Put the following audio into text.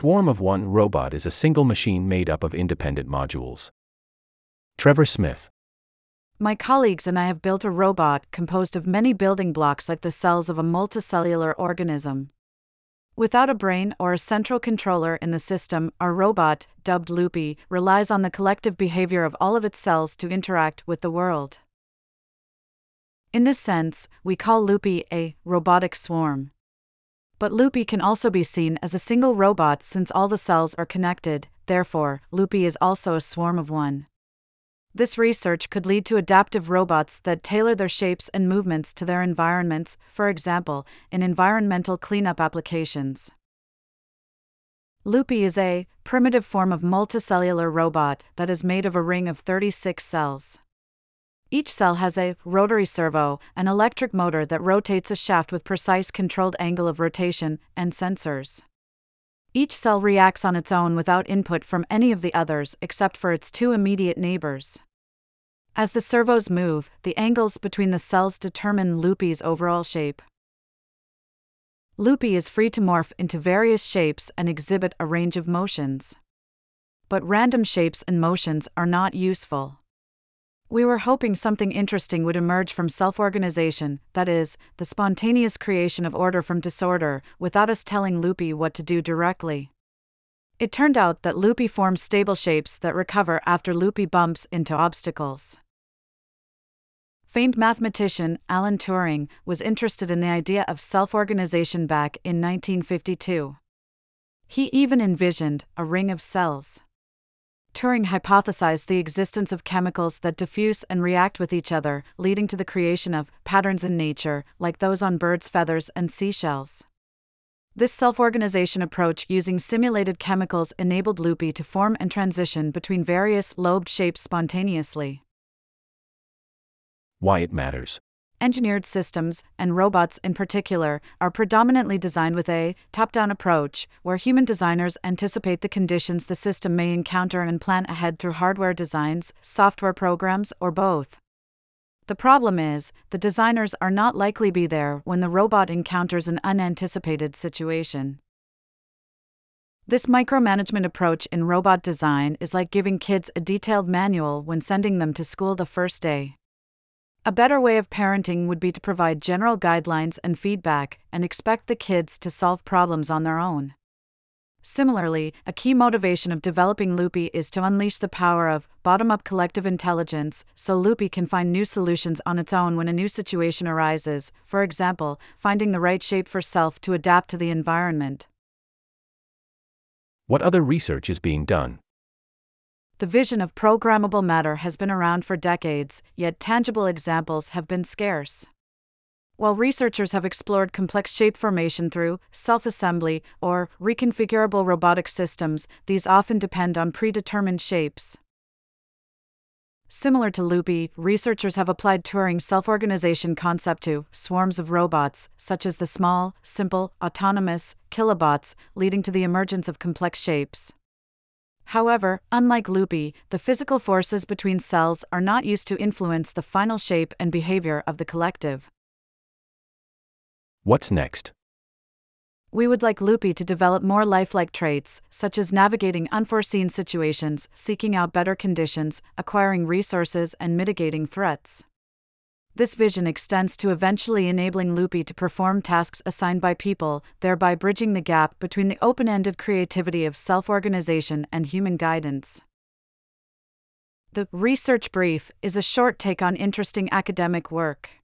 swarm of one robot is a single machine made up of independent modules. Trevor Smith. My colleagues and I have built a robot composed of many building blocks like the cells of a multicellular organism. Without a brain or a central controller in the system, our robot, dubbed Loopy, relies on the collective behavior of all of its cells to interact with the world. In this sense, we call Loopy a robotic swarm. But Loopy can also be seen as a single robot since all the cells are connected, therefore, Loopy is also a swarm of one. This research could lead to adaptive robots that tailor their shapes and movements to their environments, for example, in environmental cleanup applications. Loopy is a primitive form of multicellular robot that is made of a ring of 36 cells. Each cell has a rotary servo, an electric motor that rotates a shaft with precise controlled angle of rotation, and sensors. Each cell reacts on its own without input from any of the others except for its two immediate neighbors. As the servos move, the angles between the cells determine Loopy's overall shape. Loopy is free to morph into various shapes and exhibit a range of motions. But random shapes and motions are not useful. We were hoping something interesting would emerge from self organization, that is, the spontaneous creation of order from disorder, without us telling Loopy what to do directly. It turned out that Loopy forms stable shapes that recover after Loopy bumps into obstacles. Famed mathematician Alan Turing was interested in the idea of self organization back in 1952. He even envisioned a ring of cells. Turing hypothesized the existence of chemicals that diffuse and react with each other, leading to the creation of patterns in nature, like those on birds' feathers and seashells. This self organization approach using simulated chemicals enabled Loopy to form and transition between various lobed shapes spontaneously. Why it matters engineered systems, and robots in particular, are predominantly designed with a top down approach, where human designers anticipate the conditions the system may encounter and plan ahead through hardware designs, software programs, or both. The problem is, the designers are not likely be there when the robot encounters an unanticipated situation. This micromanagement approach in robot design is like giving kids a detailed manual when sending them to school the first day. A better way of parenting would be to provide general guidelines and feedback and expect the kids to solve problems on their own. Similarly, a key motivation of developing Loopy is to unleash the power of bottom up collective intelligence so Loopy can find new solutions on its own when a new situation arises, for example, finding the right shape for self to adapt to the environment. What other research is being done? The vision of programmable matter has been around for decades, yet tangible examples have been scarce. While researchers have explored complex shape formation through self assembly or reconfigurable robotic systems, these often depend on predetermined shapes. Similar to Loopy, researchers have applied Turing's self organization concept to swarms of robots, such as the small, simple, autonomous kilobots, leading to the emergence of complex shapes. However, unlike Loopy, the physical forces between cells are not used to influence the final shape and behavior of the collective. What's next? We would like Loopy to develop more lifelike traits, such as navigating unforeseen situations, seeking out better conditions, acquiring resources, and mitigating threats. This vision extends to eventually enabling Loopy to perform tasks assigned by people, thereby bridging the gap between the open ended creativity of self organization and human guidance. The Research Brief is a short take on interesting academic work.